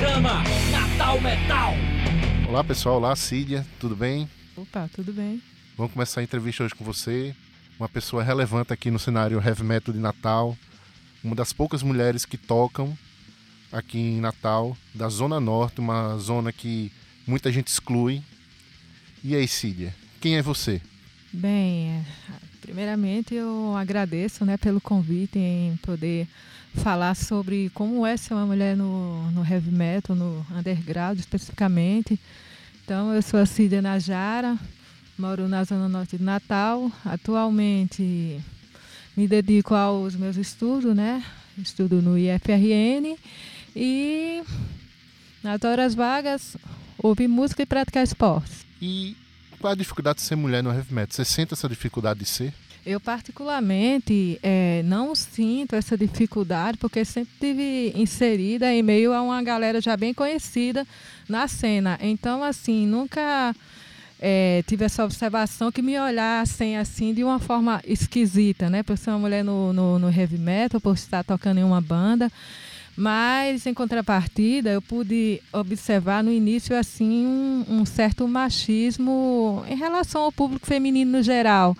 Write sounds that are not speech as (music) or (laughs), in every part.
programa Natal Metal. Olá pessoal, olá Cídia, tudo bem? Opa, tudo bem. Vamos começar a entrevista hoje com você, uma pessoa relevante aqui no cenário heavy metal de Natal, uma das poucas mulheres que tocam aqui em Natal, da Zona Norte, uma zona que muita gente exclui. E aí, Cídia, quem é você? Bem, primeiramente eu agradeço né, pelo convite em poder falar sobre como é ser uma mulher no, no heavy metal, no underground especificamente. Então, eu sou a Cídia Najara, moro na Zona Norte de Natal. Atualmente me dedico aos meus estudos, né? Estudo no IFRN e nas horas vagas ouvir música e praticar esportes. E qual é a dificuldade de ser mulher no heavy metal? Você sente essa dificuldade de ser? Eu, particularmente, é, não sinto essa dificuldade, porque sempre estive inserida em meio a uma galera já bem conhecida na cena. Então, assim, nunca é, tive essa observação que me olhassem assim de uma forma esquisita, né? Por ser uma mulher no, no, no heavy metal, por estar tocando em uma banda. Mas, em contrapartida, eu pude observar no início assim um, um certo machismo em relação ao público feminino no geral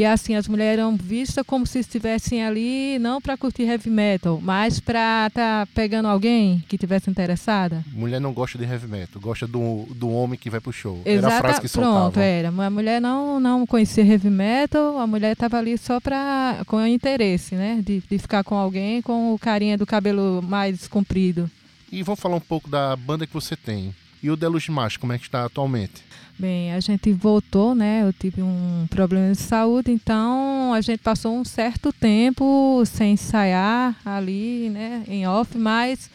que assim as mulheres eram vistas como se estivessem ali não para curtir heavy metal, mas para estar tá pegando alguém que tivesse interessada. Mulher não gosta de heavy metal, gosta do, do homem que vai pro show. Exata, era a frase que soltava. Pronto, era. A mulher não, não conhecia heavy metal, a mulher estava ali só para com interesse, né, de, de ficar com alguém com o carinha do cabelo mais comprido. E vamos falar um pouco da banda que você tem. E o Deluz Macho, como é que está atualmente? Bem, a gente voltou, né? Eu tive um problema de saúde, então a gente passou um certo tempo sem ensaiar ali, né? Em off, mas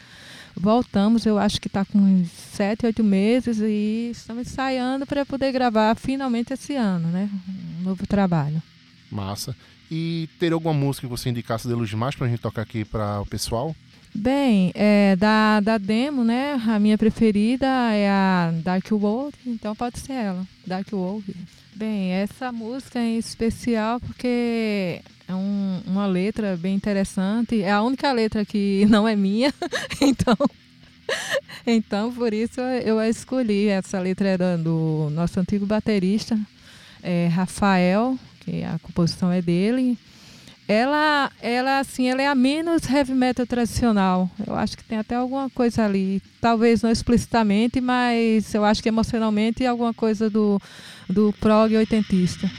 voltamos. Eu acho que está com uns sete, oito meses e estamos ensaiando para poder gravar finalmente esse ano, né? Um novo trabalho. Massa. E ter alguma música que você indicasse de Luz Mais para a gente tocar aqui para o pessoal? Bem, é, da, da demo, né? A minha preferida é a Dark World, então pode ser ela, Dark World. Bem, essa música em especial porque é um, uma letra bem interessante. É a única letra que (laughs) não é minha, (laughs) então, (laughs) então por isso eu a escolhi. Essa letra era do nosso antigo baterista, é, Rafael, que a composição é dele ela, ela assim, ela é a menos heavy metal tradicional. Eu acho que tem até alguma coisa ali, talvez não explicitamente, mas eu acho que emocionalmente alguma coisa do, do prog oitentista.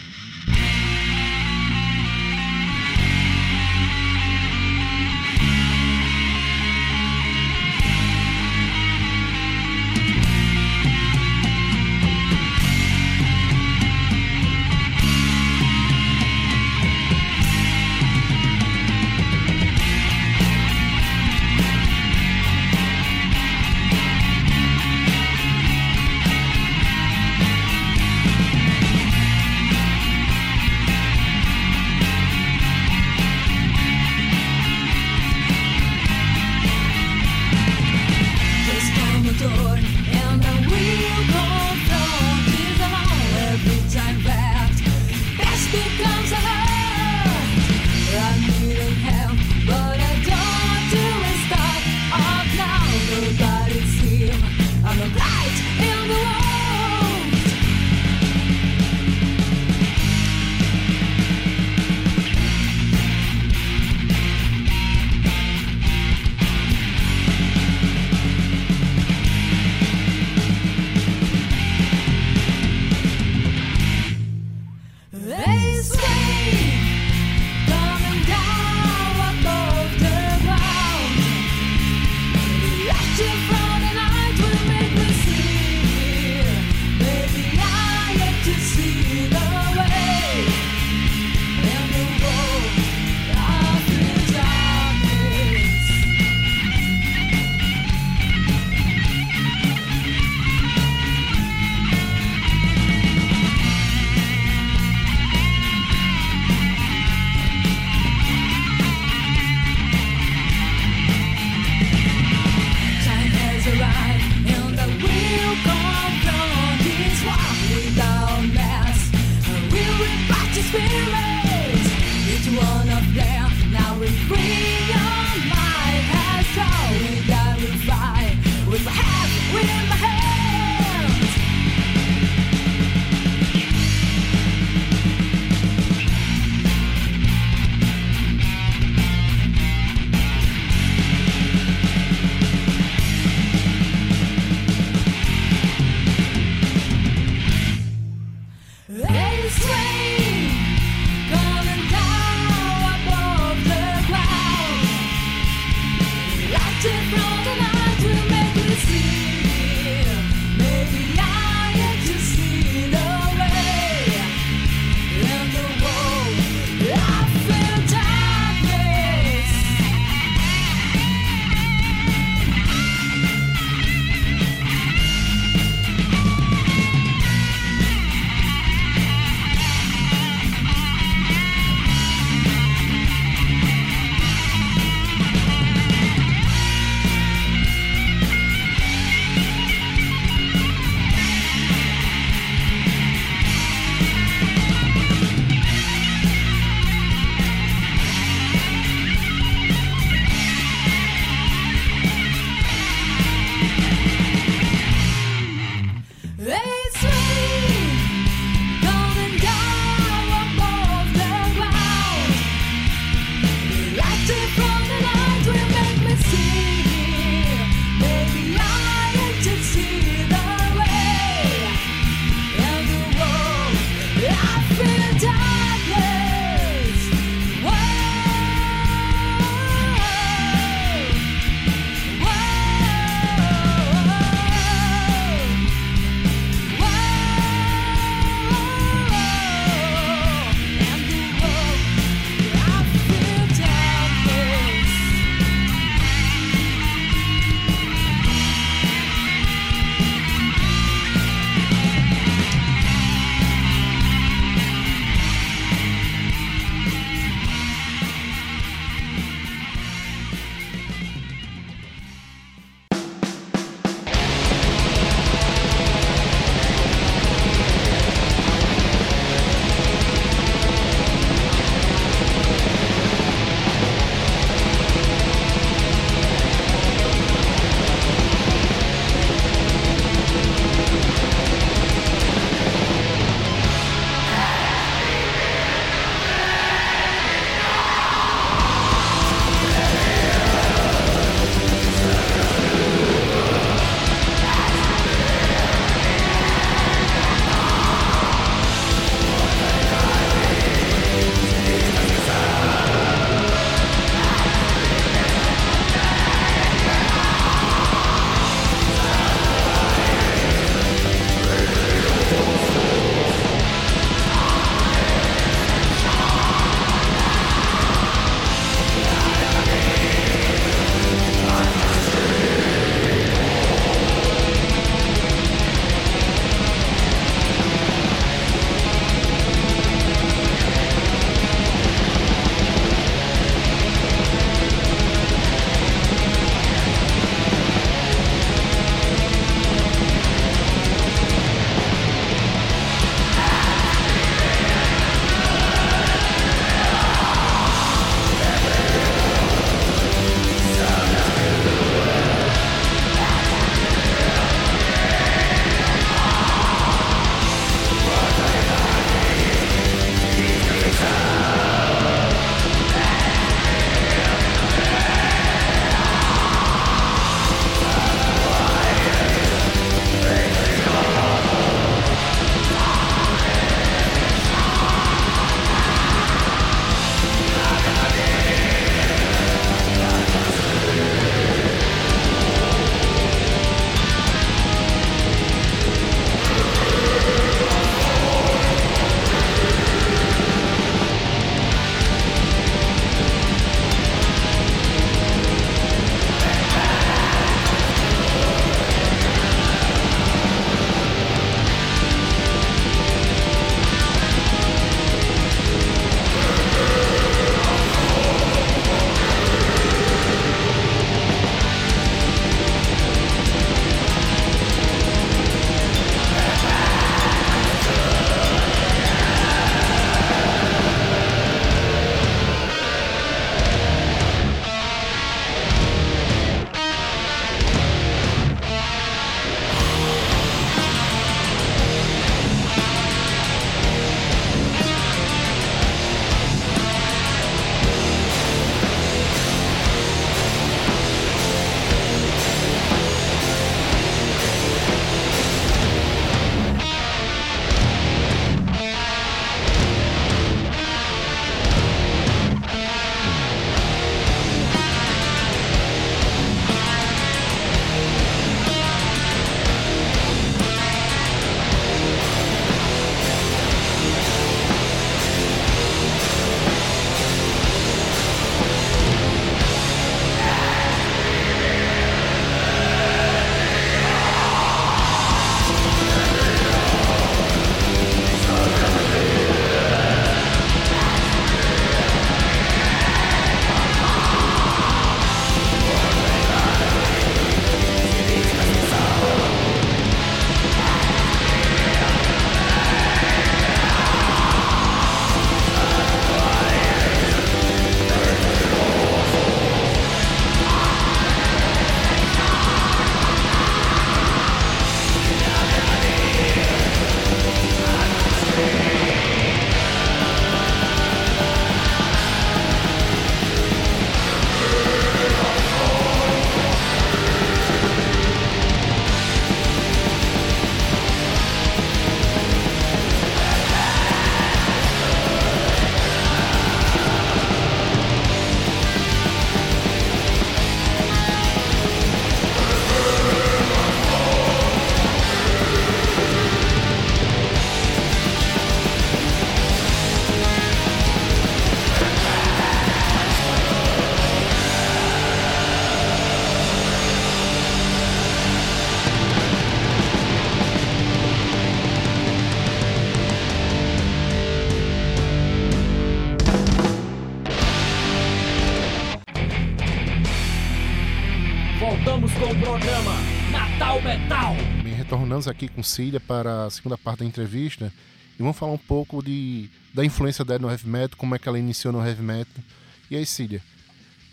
Voltamos com o programa Natal Metal. Bem, retornamos aqui com Cília para a segunda parte da entrevista e vamos falar um pouco de, da influência dela no heavy metal, como é que ela iniciou no heavy metal. E aí, Cília,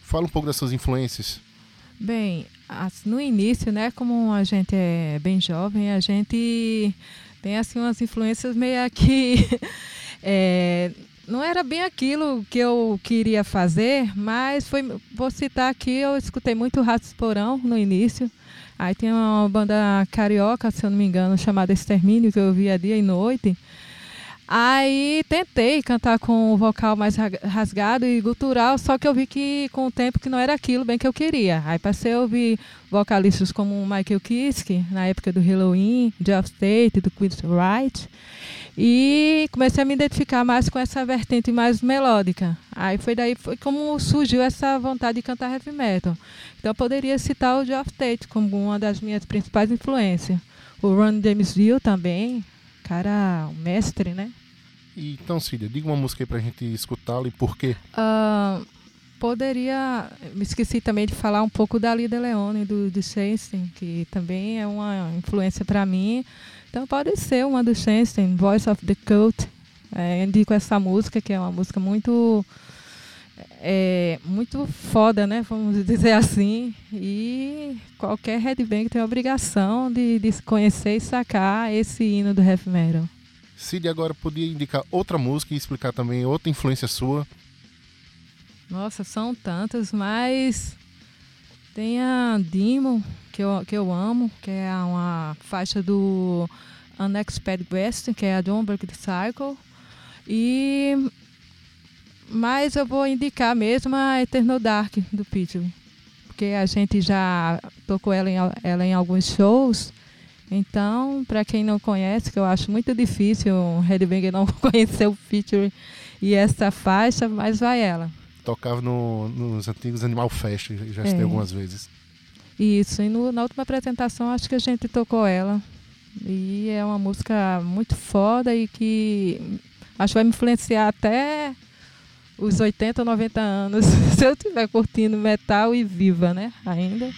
fala um pouco das suas influências. Bem, no início, né, como a gente é bem jovem, a gente tem assim umas influências meio que (laughs) é, não era bem aquilo que eu queria fazer, mas foi, vou citar aqui, eu escutei muito Ratos Porão no início. Aí tem uma banda carioca, se eu não me engano, chamada Extermínio, que eu via dia e noite. Aí tentei cantar com o vocal mais rasgado e gutural, só que eu vi que com o tempo que não era aquilo bem que eu queria. Aí passei a ouvir vocalistas como Michael Kiske, na época do Halloween, Jeff State, do Queen's Wright. E comecei a me identificar mais com essa vertente mais melódica. Aí foi daí foi como surgiu essa vontade de cantar heavy metal. Então eu poderia citar o Geoff Tate como uma das minhas principais influências. O Ron James Dio também, cara, um mestre, né? Então, Cília, diga uma música aí pra gente escutá-la e por quê? Uh, poderia. Me esqueci também de falar um pouco da Lida Leone, do, do Chastain, que também é uma influência para mim. Então pode ser uma do Chastain, Voice of the Cult. É, indico essa música, que é uma música muito. É, muito foda, né? Vamos dizer (laughs) assim. E qualquer headbang tem a obrigação de, de conhecer e sacar esse hino do heavy metal. Cid agora podia indicar outra música e explicar também outra influência sua. Nossa, são tantas, mas tem a Demon, que eu, que eu amo, que é uma faixa do Unexpected West, que é a Don't Break the Cycle. E mas eu vou indicar mesmo a Eternal Dark do Pitbull, porque a gente já tocou ela em, ela em alguns shows. Então, para quem não conhece, que eu acho muito difícil um headbanger não (laughs) conhecer o Pitbull e essa faixa, mas vai ela. Tocava no, nos antigos Animal Fest, já é. algumas vezes. Isso, e no, na última apresentação acho que a gente tocou ela. E é uma música muito foda e que acho que vai me influenciar até os 80, 90 anos, (laughs) se eu estiver curtindo metal e viva, né? Ainda.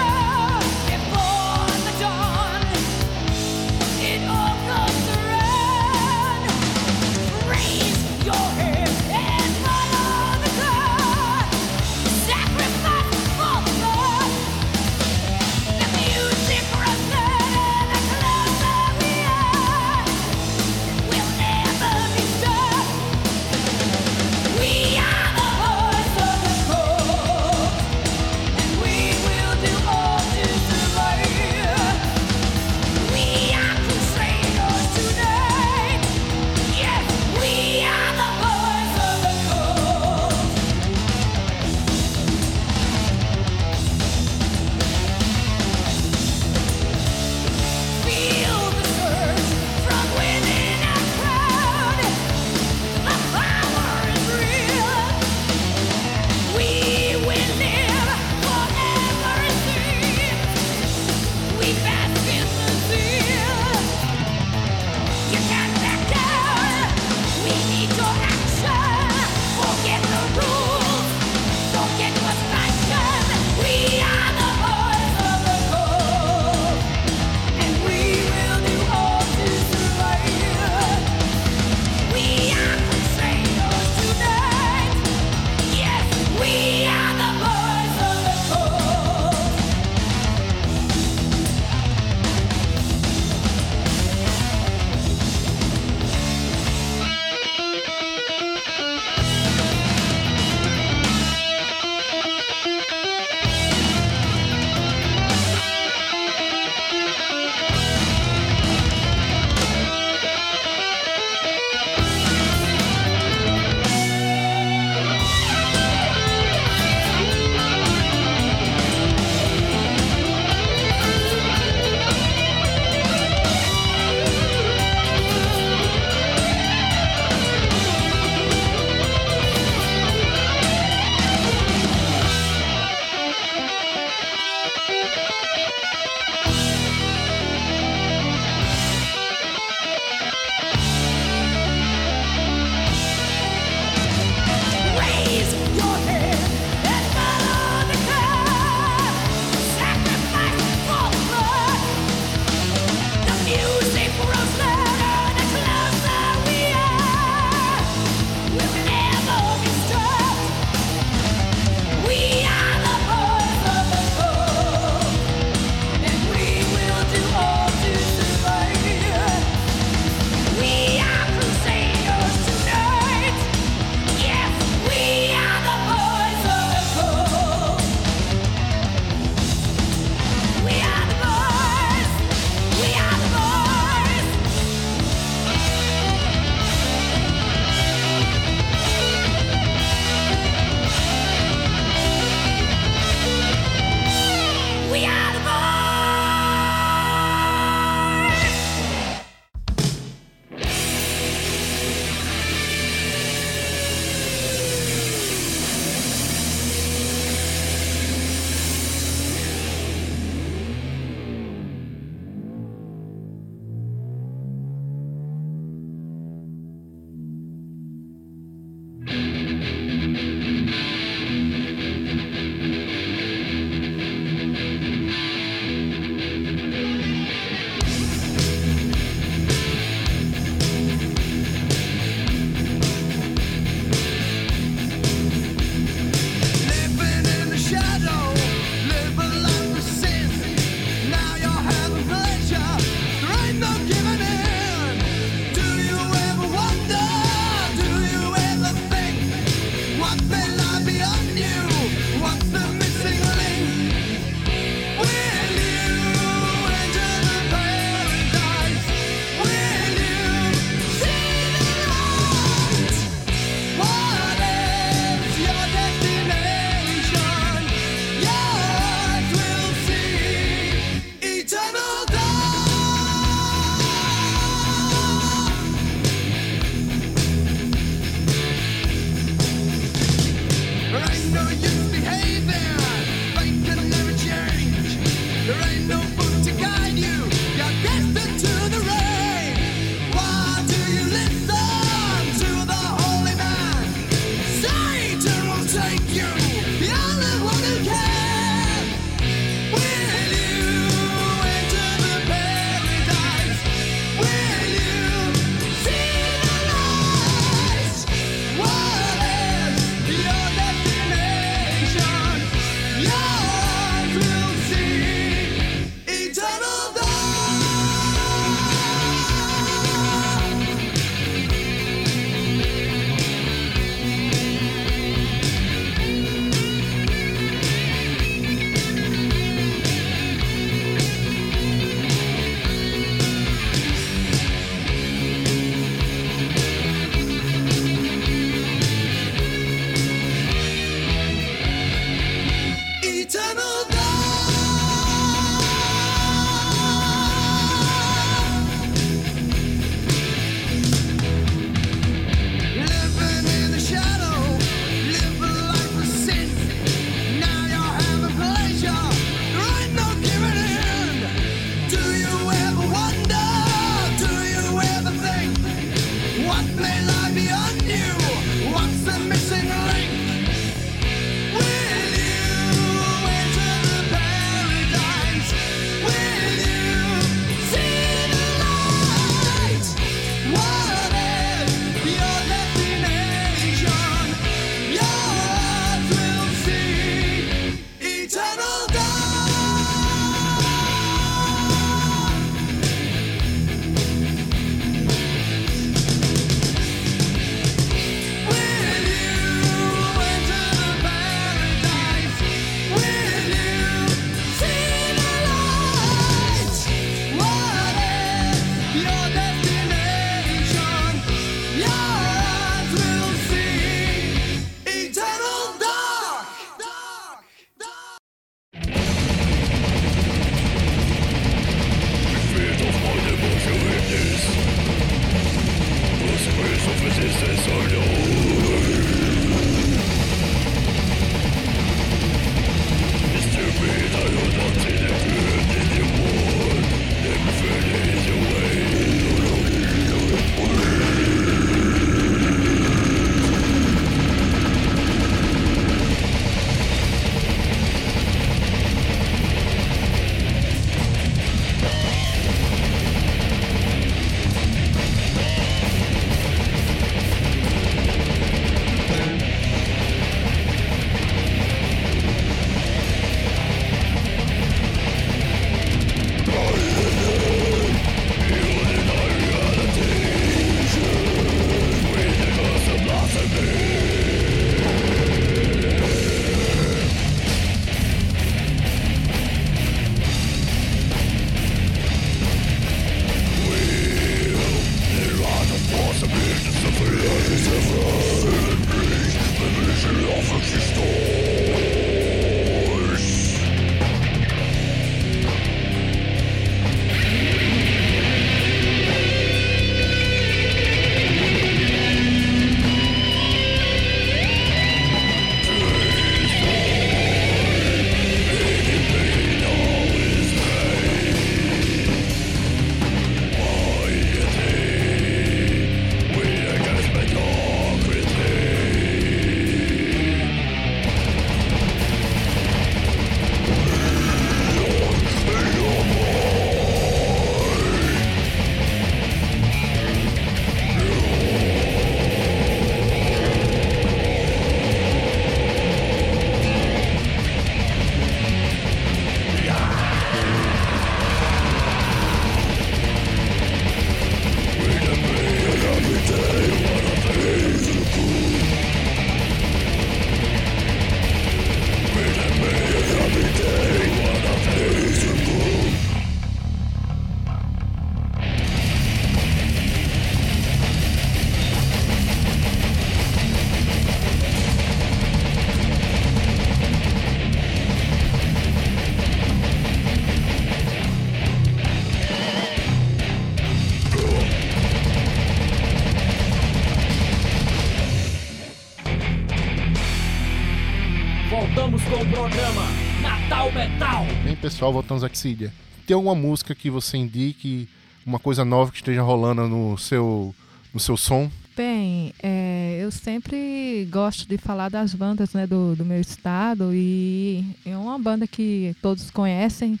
Programa Natal Metal. Bem, pessoal, voltamos aqui, Cília. Tem alguma música que você indique, uma coisa nova que esteja rolando no seu, no seu som? Bem, é, eu sempre gosto de falar das bandas né, do, do meu estado e é uma banda que todos conhecem,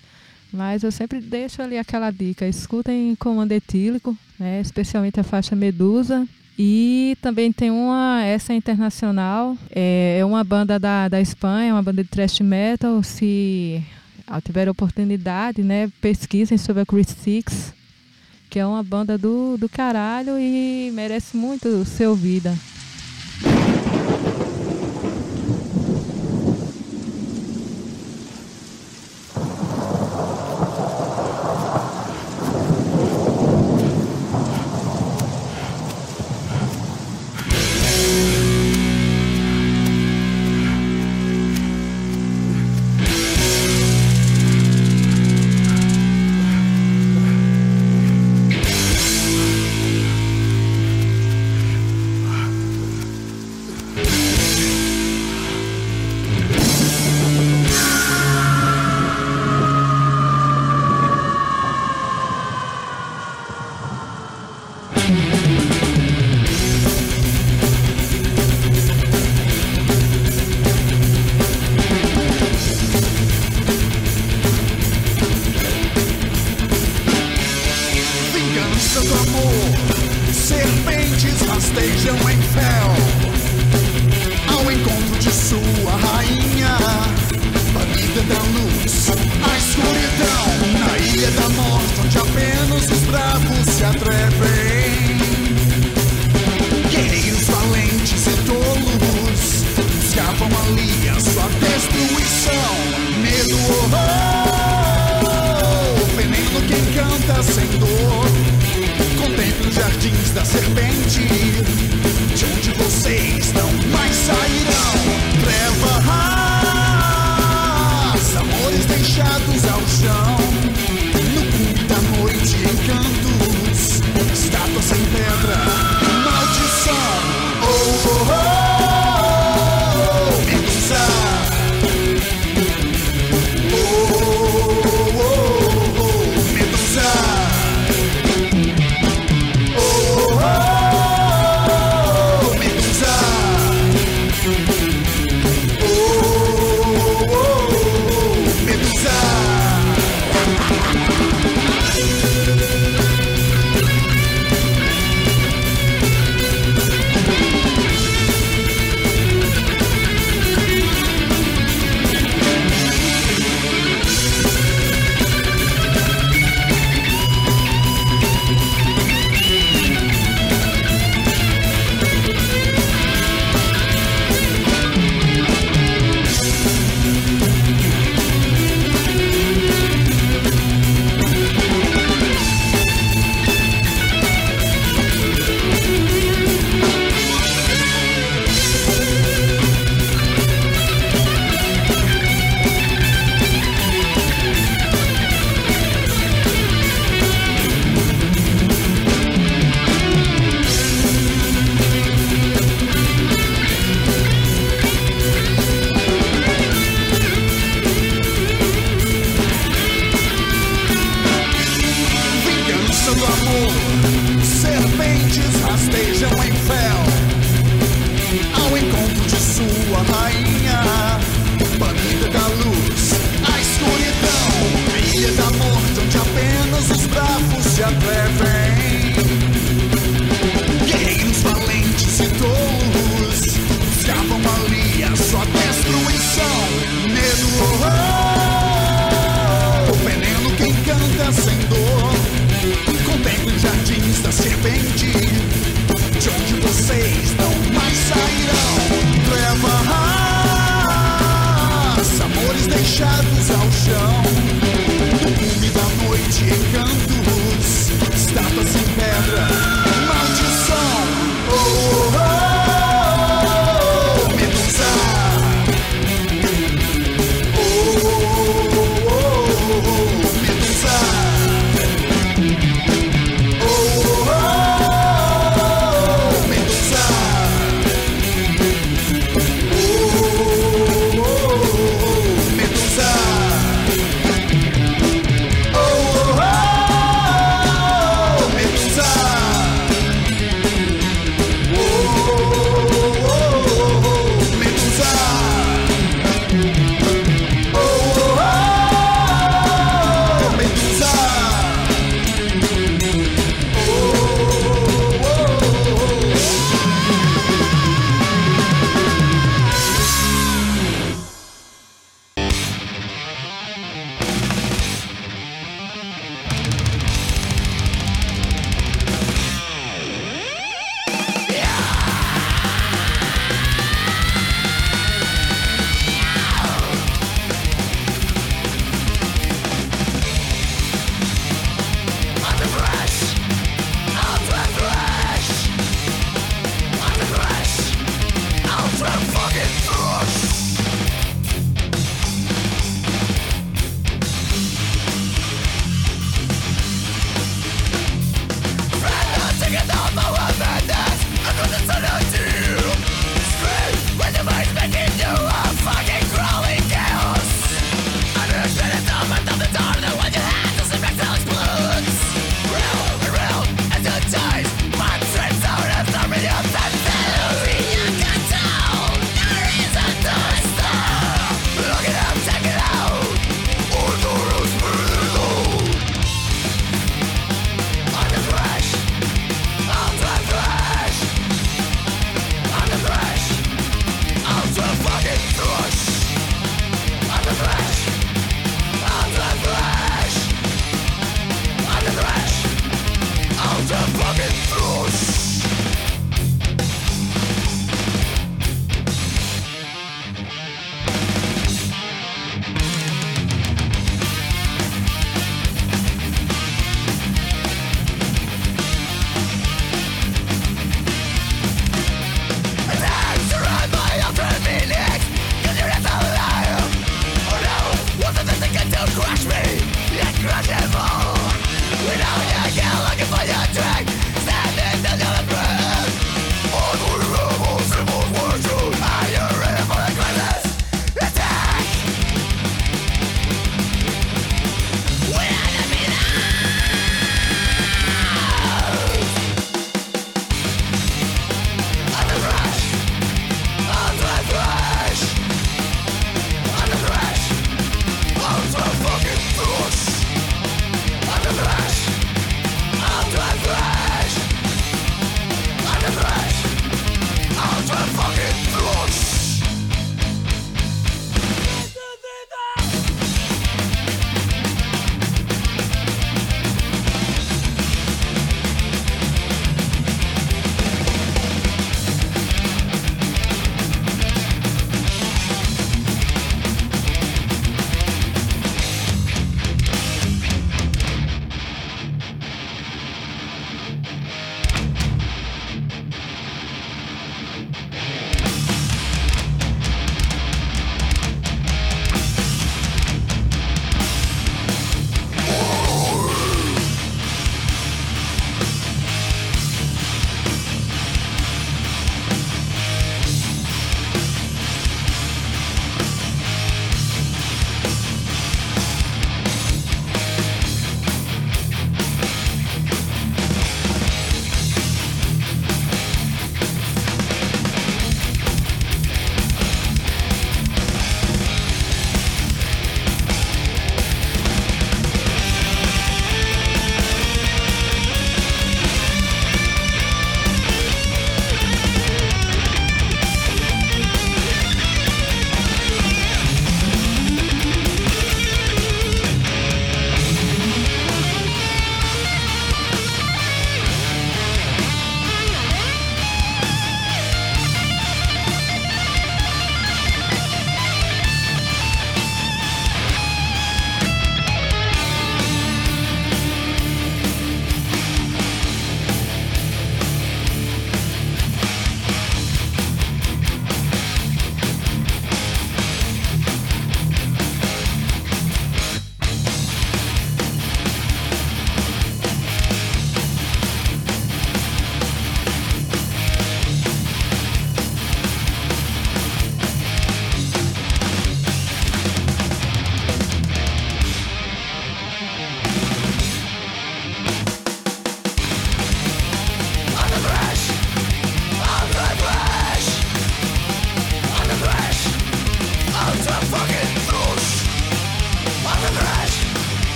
mas eu sempre deixo ali aquela dica: escutem Comando Etílico, né, especialmente a faixa Medusa. E também tem uma, essa internacional, é, é uma banda da, da Espanha, uma banda de thrash metal. Se tiver oportunidade, né, pesquisem sobre a Chris Six, que é uma banda do, do caralho e merece muito ser ouvida.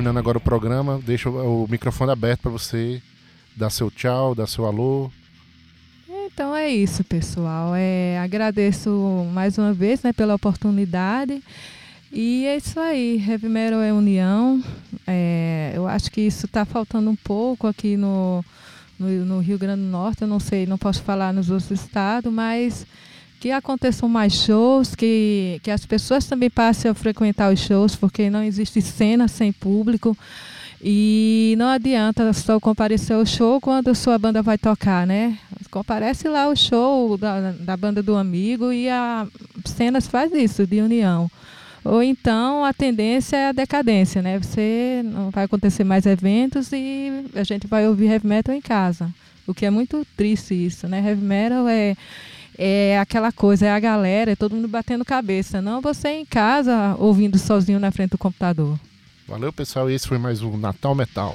Terminando agora o programa, deixo o microfone aberto para você dar seu tchau, dar seu alô. Então é isso, pessoal. É, agradeço mais uma vez né, pela oportunidade. E é isso aí, Heavy Metal é união. É, eu acho que isso está faltando um pouco aqui no, no, no Rio Grande do Norte. Eu não sei, não posso falar nos outros estados, mas que aconteçam mais shows, que, que as pessoas também passem a frequentar os shows, porque não existe cena sem público. E não adianta só comparecer ao show quando a sua banda vai tocar, né? Comparece lá o show da, da banda do amigo e a cenas faz isso, de união. Ou então a tendência é a decadência, né? Você não vai acontecer mais eventos e a gente vai ouvir heavy metal em casa. O que é muito triste isso, né? Heavy metal é é aquela coisa, é a galera, é todo mundo batendo cabeça. Não você em casa ouvindo sozinho na frente do computador. Valeu, pessoal. Esse foi mais um Natal Metal.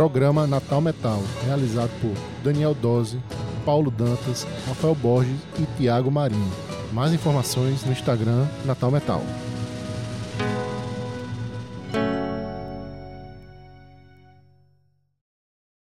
Programa Natal Metal, realizado por Daniel Dose, Paulo Dantas, Rafael Borges e Tiago Marinho. Mais informações no Instagram Natal Metal.